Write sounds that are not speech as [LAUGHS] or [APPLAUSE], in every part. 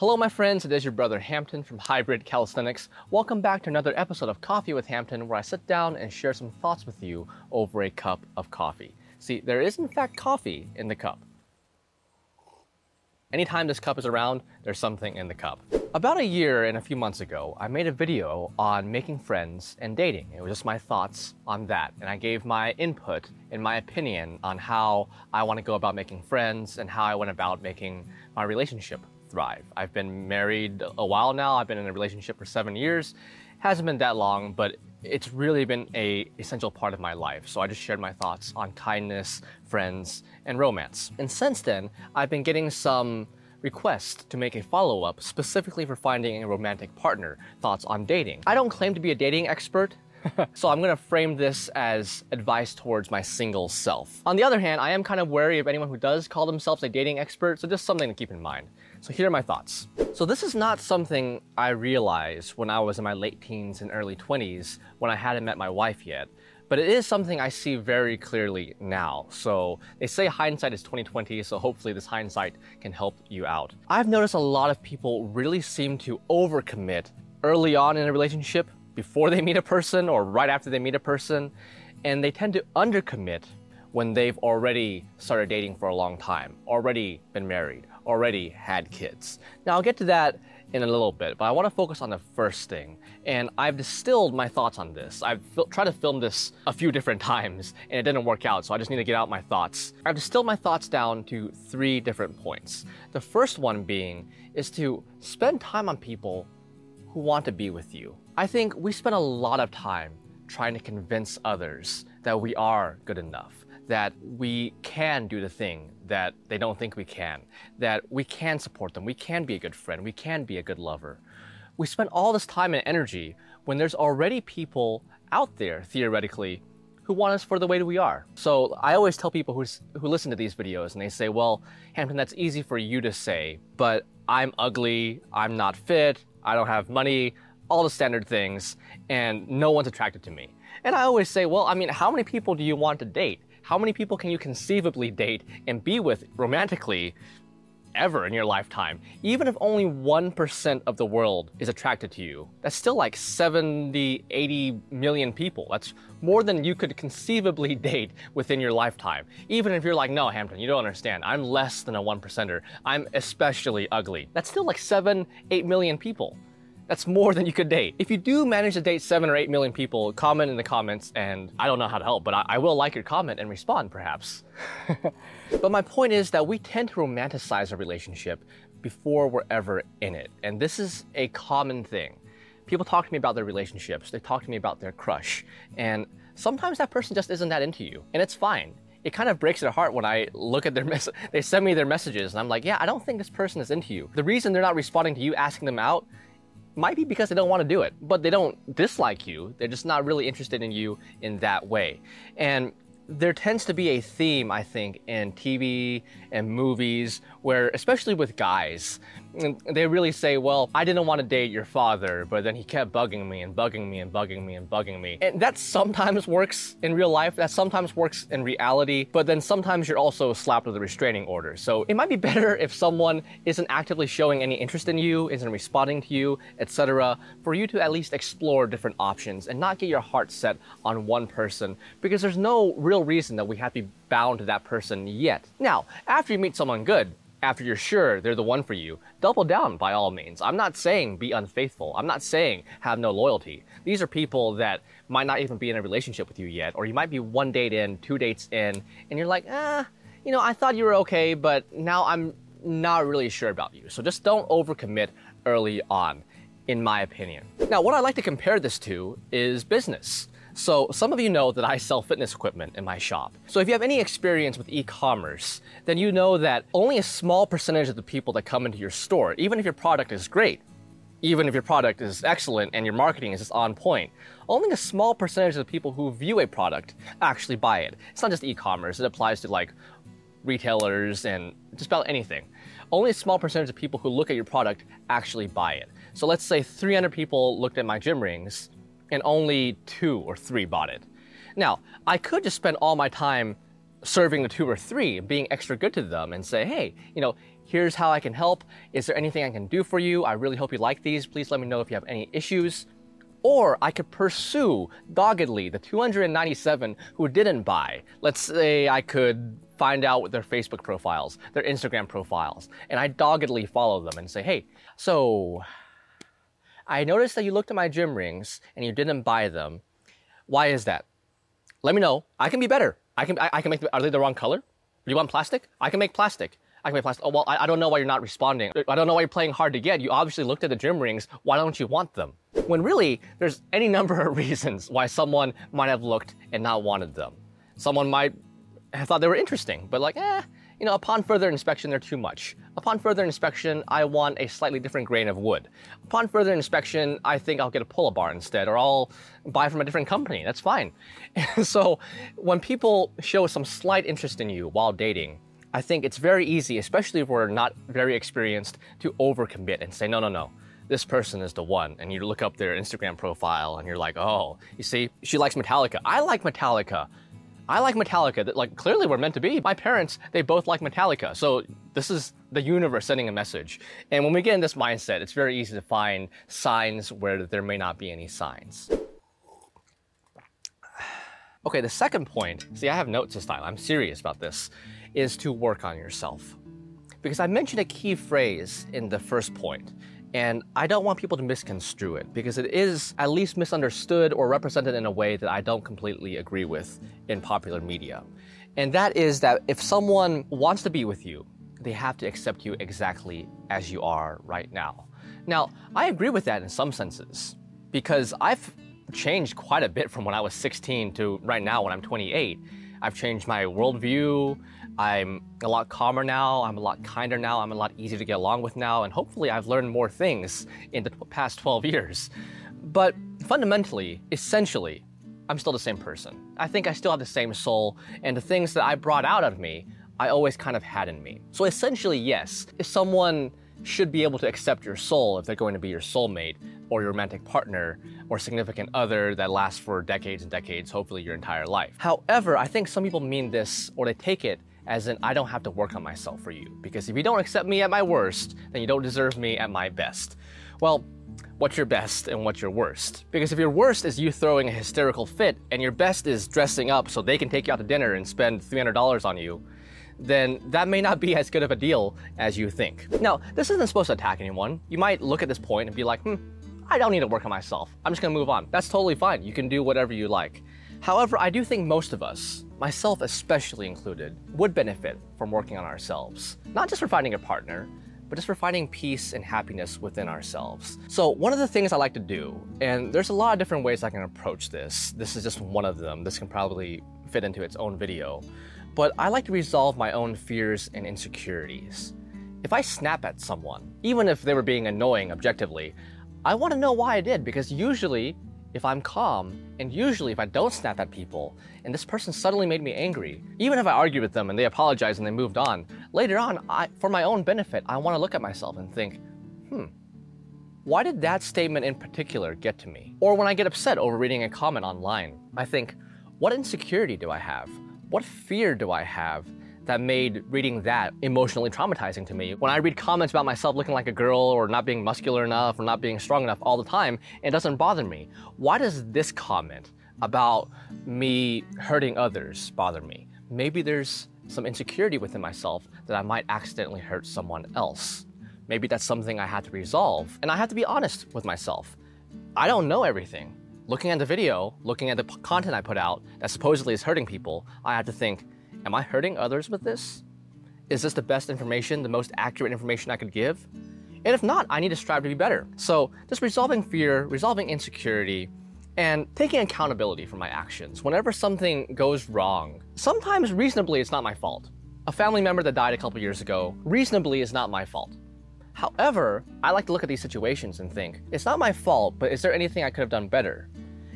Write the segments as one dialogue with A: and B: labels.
A: Hello, my friends. It is your brother Hampton from Hybrid Calisthenics. Welcome back to another episode of Coffee with Hampton, where I sit down and share some thoughts with you over a cup of coffee. See, there is in fact coffee in the cup. Anytime this cup is around, there's something in the cup. About a year and a few months ago, I made a video on making friends and dating. It was just my thoughts on that, and I gave my input and my opinion on how I want to go about making friends and how I went about making my relationship thrive. I've been married a while now. I've been in a relationship for seven years. Hasn't been that long, but it's really been a essential part of my life. So I just shared my thoughts on kindness, friends, and romance. And since then, I've been getting some requests to make a follow-up specifically for finding a romantic partner, thoughts on dating. I don't claim to be a dating expert, [LAUGHS] so I'm gonna frame this as advice towards my single self. On the other hand, I am kind of wary of anyone who does call themselves a dating expert, so just something to keep in mind. So here are my thoughts. So this is not something I realized when I was in my late teens and early 20s when I hadn't met my wife yet. But it is something I see very clearly now. So they say hindsight is 2020, so hopefully this hindsight can help you out. I've noticed a lot of people really seem to overcommit early on in a relationship before they meet a person or right after they meet a person, and they tend to undercommit when they've already started dating for a long time, already been married, already had kids. Now, I'll get to that in a little bit, but I want to focus on the first thing. And I've distilled my thoughts on this. I've tried to film this a few different [LAUGHS] times and it didn't work out, so I just need to get out my thoughts. I've distilled my thoughts down to three different points. The first one being is to spend time on people who want to be with you. I think we spend a lot of time trying to convince others that we are good enough, that we can do the thing that they don't think we can, that we can support them, we can be a good friend, we can be a good lover. We spend all this time and energy when there's already people out there, theoretically, who want us for the way we are. So I always tell people who's, who listen to these videos and they say, well, Hampton, that's easy for you to say, but I'm ugly, I'm not fit, I don't have money, all the standard things, and no one's attracted to me. And I always say, well, I mean, how many people do you want to date? How many people can you conceivably date and be with romantically ever in your lifetime? Even if only 1% of the world is attracted to you, that's still like 70, 80 million people. That's more than you could conceivably [LAUGHS] date within your lifetime. Even if you're like, no, Hampton, you don't understand. I'm less than a 1%er. I'm especially ugly. That's still like 7, 8 million people. That's more than you could date. If you do manage to date seven or eight million people, comment in the comments and I don't know how to help, but I, I will like your comment and respond perhaps. [LAUGHS] but my point is that we tend to romanticize a relationship before we're ever in it. And this is a common thing. People talk to me about their relationships, they talk to me about their crush, and sometimes that person just isn't that into you, and it's fine it kind of breaks their heart when I look at their mess. They send me their messages, and I'm like, yeah, I don't think this person is into you. The reason they're not responding to you asking them out might be because they don't want to do it, but they don't dislike you. They're just not really interested in you in that way. And there tends to be a theme, I think, in TV and movies where, especially with guys, they really say, Well, I didn't want to date your father, but then he kept bugging me and bugging me and bugging me and bugging me. And that sometimes works in real life, that sometimes works in reality, but then sometimes you're also slapped with a restraining order. So it might be [LAUGHS] better if someone isn't actively showing any interest in you, isn't responding to you, etc., for you to at least explore different options and not get your heart set on one person because there's no real reason that we have to bound to that person yet. Now, after you meet someone good, after you're sure they're the one for you, double down by all means. I'm not saying be unfaithful. I'm not saying have no loyalty. These are people that might not even be in a relationship with you yet, or you might be one date in, two dates in, and you're like, ah, you know, I thought you were okay, but now I'm not really sure about you. So just don't overcommit early on, in my opinion. Now, what I like to compare this to is business. So some of you know that I sell fitness equipment in my shop. So if you have any experience with e-commerce, then you know that only a small percentage of the people that come into your store, even if your product is great, even if your product is excellent and your marketing is just on point, only a small percentage of the people who view a product actually buy it. It's not just e-commerce, it applies to like retailers and just about anything. Only a small percentage of people who look at your product actually buy it. So let's say 300 people looked at my gym rings and only two or three bought it. Now, I could just spend all my time serving the two or three, being extra good to them, and say, hey, you know, Here's how I can help. Is there anything I can do for you? I really hope you like these. Please let me know if you have any issues. Or I could pursue doggedly the 297 who didn't buy. Let's say I could find out their Facebook profiles, their Instagram profiles, and I doggedly follow them and say, hey, so I noticed that you looked at my gym rings and you didn't buy them. Why is that? Let me know. I can be better. I can, I, I can make, are they the wrong color? Do you want plastic? I can make plastic. I can make plastic. Oh, well, I, I don't know why you're not responding. I don't know why you're playing hard to get. You obviously looked at the gym rings. Why don't you want them? When really, there's any [LAUGHS] number of reasons why someone might have looked and not wanted them. Someone might have thought they were interesting, but like, eh, you know, upon further inspection, they're too much. Upon further inspection, I want a slightly different grain of wood. Upon further inspection, I think I'll get a pull-up bar instead, or I'll buy from a different company. That's fine. And [LAUGHS] so when people show some slight interest in you while dating, I think it's very easy, especially if we're not very experienced, to overcommit and say, no, no, no this person is the one. And you look up their Instagram profile and you're like, oh, you see, she likes Metallica. I like Metallica. I like Metallica. That like clearly we're meant to be. My parents, they both like Metallica. So this is the universe sending a message. And when we get in this mindset, it's very easy to find signs where there may not be any signs. [SIGHS] Okay, the second point, see, I have notes this time. I'm serious about this, is to work on yourself. Because I mentioned a key phrase in the first point, and I don't want people to misconstrue it because it is at least misunderstood or represented in a way that I don't completely agree with in popular media. And that is that if someone wants to be with you, they have to accept you exactly as you are right now. Now, I agree with that in some senses because I've changed quite a bit from when I was 16 to right now when I'm 28. I've changed my worldview. I'm a lot calmer now. I'm a lot kinder now. I'm a lot easier to get along with now. And hopefully, I've learned more things in the past 12 years. But fundamentally, essentially, I'm still the same person. I think I still have the same soul, and the things that I brought out of me, I always kind of had in me. So essentially, yes, if someone should be able to accept your soul if they're going to be your soulmate or your romantic partner or significant other that lasts for decades and decades, hopefully your entire life. However, I think some people mean this or they take it as in I don't have to work on myself for you. Because if you don't accept me at my worst, then you don't deserve me at my best. Well, what's your best and what's your worst? Because if your worst is you throwing a hysterical fit and your best is dressing up so they can take you out to dinner and spend $300 on you, then that may not be [LAUGHS] as good of a deal as you think. Now, this isn't supposed to attack anyone. You might look at this point and be like, hmm, I don't need to work on myself. I'm just gonna move on. That's totally fine. You can do whatever you like. However, I do think most of us, myself especially included, would benefit from working on ourselves. Not just for finding a partner, but just for finding peace and happiness within ourselves. So, one of the things I like to do, and there's a lot of different ways I can approach this, this is just one of them, this can probably fit into its own video, but I like to resolve my own fears and insecurities. If I snap at someone, even if they were being annoying objectively, I want to know why I did because usually if I'm calm, and usually if I don't snap at people, and this person suddenly made me angry, even if I argued with them and they apologized and they moved on, later on, I, for my own benefit, I want to look at myself and think, hmm, why did that statement in particular get to me? Or when I get upset over reading a comment online, I think, what insecurity do I have? What fear do I have that made reading that emotionally traumatizing to me. When I read comments about myself looking like a girl or not being muscular enough or not being strong enough all the time, it doesn't bother me. Why does this comment about me hurting others bother me? Maybe there's some insecurity within myself that I might accidentally hurt someone else. Maybe that's something I had to resolve, and I have to be honest with myself. I don't know everything. Looking at the video, looking at the content I put out that supposedly is hurting people, I have to think, Am I hurting others with this? Is this the best information, the most accurate information I could give? And if not, I need to strive to be better. So, just resolving fear, resolving insecurity, and taking accountability for my actions. Whenever something goes wrong, sometimes reasonably it's not my fault. A family member that died a couple years ago, reasonably is not my fault. However, I like to look at these situations and think, it's not my fault, but is there anything I could have done better?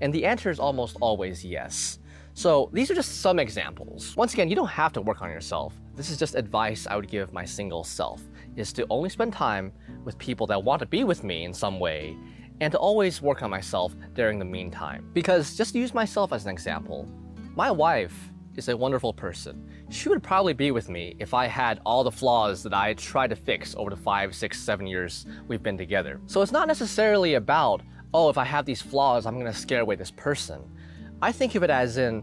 A: And the answer is almost always yes. So these are just some examples. Once again, you don't have to work on yourself. This is just advice I would give my single self, is to only spend time with people that want to be with me in some way, and to always work on myself during the meantime. Because just use myself as an example, my wife is a wonderful person. She would probably be with me if I had all the flaws that I tried to fix over the five, six, seven years we've been together. So it's not necessarily about, oh, if I have these flaws, I'm gonna scare away this person. I think of it as in,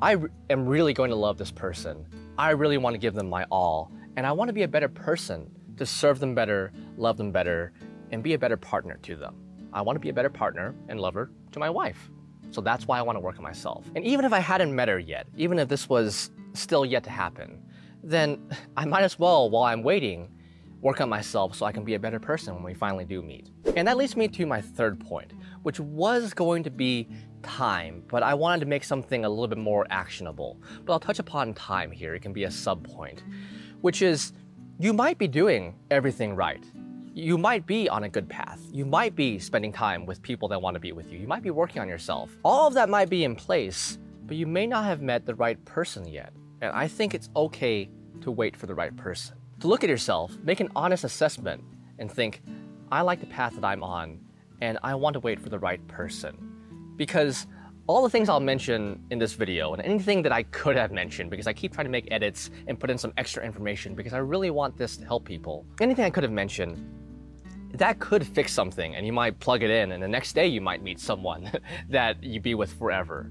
A: I am really going to love this person. I really want to give them my all, and I want to be a better person to serve them better, love them better, and be a better partner to them. I want to be a better partner and lover to my wife. So that's why I want to work on myself. And even if I hadn't met her yet, even if this was still yet to happen, then I might as well, while I'm waiting, work on myself so I can be a better person when we finally do meet. And that leads me to my third point, which was going to be time, but I wanted to make something a little bit more actionable. But I'll touch upon time here, it can be a sub point, which is you might be doing everything right you might be on a good path. You might be spending time with people that want to be with you. You might be working on yourself. All of that might be in place, but you may not have met the right person yet. And I think it's okay to wait for the right person. To look at yourself, make an honest assessment, and think, I like the path that I'm on, and I want to wait for the right person. Because all the things I'll mention in this video and anything that I could have mentioned because I keep trying to make edits and put in some extra information because I really want this to help people. Anything I could have mentioned that could fix something and you might plug it in and the next day you might meet someone [LAUGHS] that you'd be with forever.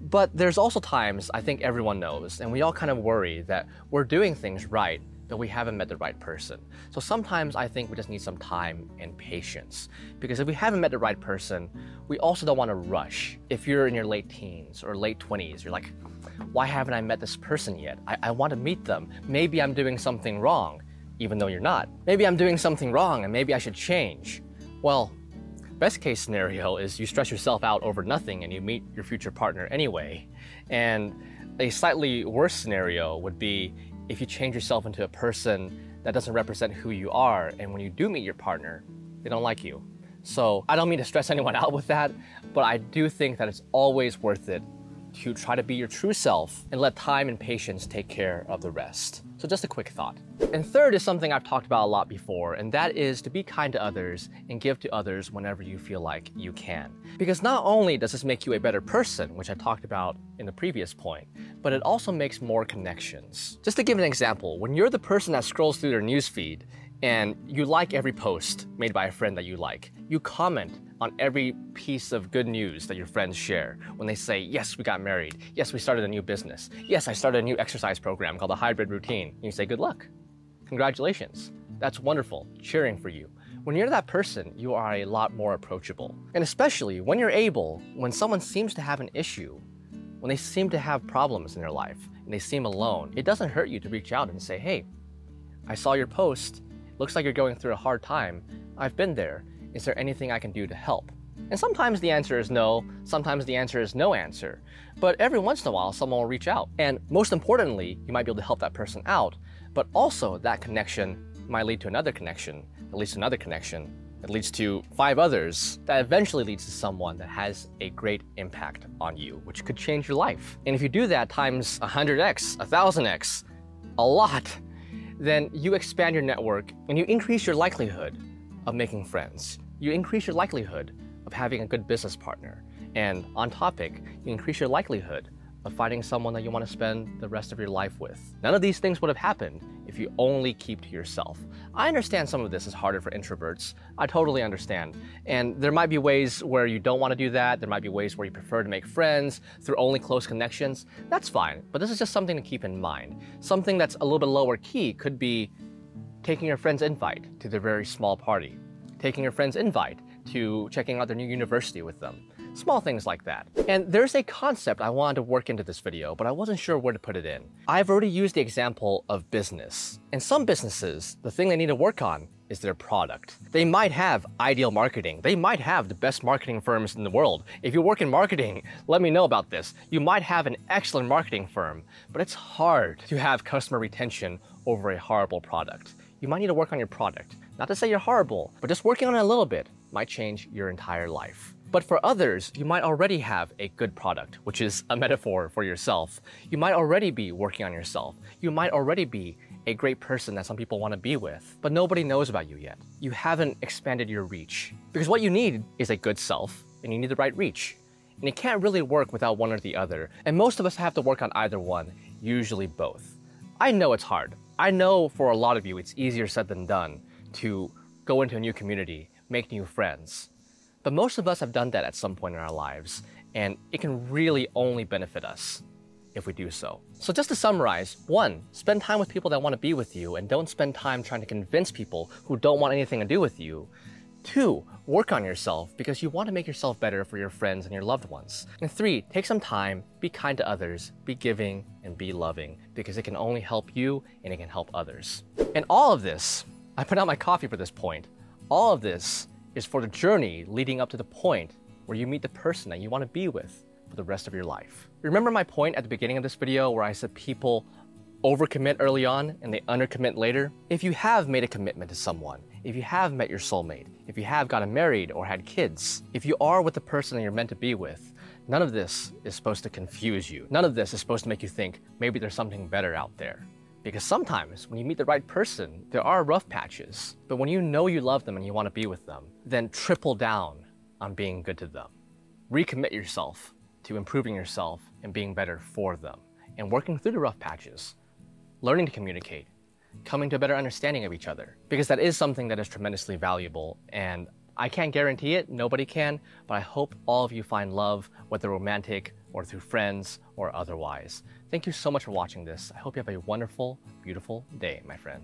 A: But there's also times I think everyone knows and we all kind of worry that we're doing things right but we haven't met the right person. So sometimes I think we just need some time and patience. Because if we haven't met the right person, we also don't want to rush. If you're in your late teens or late 20s, you're like, why haven't I met this person yet? I, I want to meet them. Maybe I'm doing something wrong even though you're not. Maybe I'm doing something wrong and maybe I should change. Well, best case scenario is you stress yourself out over nothing and you meet your future partner anyway. And a slightly worse scenario would be if you change yourself into a person that doesn't represent who you are, and when you do meet your partner, they don't like you. So I don't mean to stress [LAUGHS] anyone out with that, but I do think that it's always worth it to try to be your true self and let time and patience take care of the rest. So, just a quick thought. And third is something I've talked about a lot before, and that is to be kind to others and give to others whenever you feel like you can. Because not only does this make you a better person, which I talked about in the previous point, but it also makes more connections. Just to give an example, when you're the person that scrolls through their newsfeed and you like every post made by a friend that you like, you comment on every piece of good news that your friends share when they say, Yes, we got married. Yes, we started a new business. Yes, I started a new exercise program called the Hybrid Routine. And you say, Good luck. Congratulations. That's wonderful. Cheering for you. When you're that person, you are a lot more approachable. And especially when you're able, when someone seems to have an issue, when they seem to have problems in their life and they seem alone, it doesn't hurt you to reach out and say, Hey, I saw your post. Looks like you're going through a hard time. I've been there. Is there anything I can do to help? And sometimes the answer is no, sometimes the answer is no answer. But every once in a while, someone will reach out. And most importantly, you might be able to help that person out, but also that connection might lead to another connection, at least another connection. It leads to five others that eventually leads to someone that has a great impact on you, which could change your life. And if you do that times 100x, 1000x, a lot, then you expand your network and you increase your likelihood of making friends. You increase your likelihood of having a good business partner. And on topic, you increase your likelihood of finding someone that you want to spend the rest of your life with. None of these things would have happened if you only keep to yourself. I understand some of this is harder for introverts. I totally understand. And there might be ways where you don't want to do that. There might be ways where you prefer to make friends through only close connections. That's fine. But this is just something to keep in mind. Something that's a little bit lower key could be taking your friend's invite to their very small party, taking your friend's invite to checking out their new university with them. Small things like that. And there's a concept I wanted to work into this video, but I wasn't sure where to put it in. I've already used the example of business. In some businesses, the thing they need to work on is their product. They might have ideal marketing. They might have the best marketing firms in the world. If you work in marketing, let me know about this. You might have an excellent marketing firm, but it's hard to have customer retention over a horrible product you might need to work on your product. Not to say you're horrible, but just working on it a little bit might change your entire life. But for others, you might already have a good product, which is a [LAUGHS] metaphor for yourself. You might already be working on yourself. You might already be a great person that some people want to be with, but nobody knows about you yet. You haven't expanded your reach. Because what you need is a good self, and you need the right reach. And it can't really work without one or the other. And most of us have to work on either one, usually both. I know it's hard. I know for a lot of you it's easier said than done to go into a new community, make new friends. But most of us have done that at some point in our lives, and it can really only benefit us if we do so. So, just to summarize one, spend time with people that want to be with you and don't spend time trying to convince people who don't want anything to do with you. Two, work on yourself because you want to make yourself better for your friends and your loved ones. And three, take some time, be kind to others, be giving, and be loving because it can only help you and it can help others. And all of this, I put out my coffee for this point, all of this is for the journey leading up to the point where you meet the person that you want to be with for the rest of your life. Remember my point at the beginning of this video where I said people overcommit early on and they undercommit later? If you have made a commitment to someone, if you have met your soulmate, if you have gotten married or had kids, if you are with the person that you're meant to be with, none of this is supposed to confuse you. None of this is supposed to make you think maybe there's something better out there. Because sometimes when you meet the right person, there are rough patches. But when you know you love them and you want to be with them, then triple down on being good to them. Recommit yourself to improving yourself and being better for them and working through the rough patches learning to communicate, coming to a better understanding of each other. Because that is something that is tremendously valuable. And I can't guarantee it, nobody can, but I hope all of you find love, whether romantic or through friends or otherwise. Thank you so much for watching this. I hope you have a wonderful, beautiful day, my friend.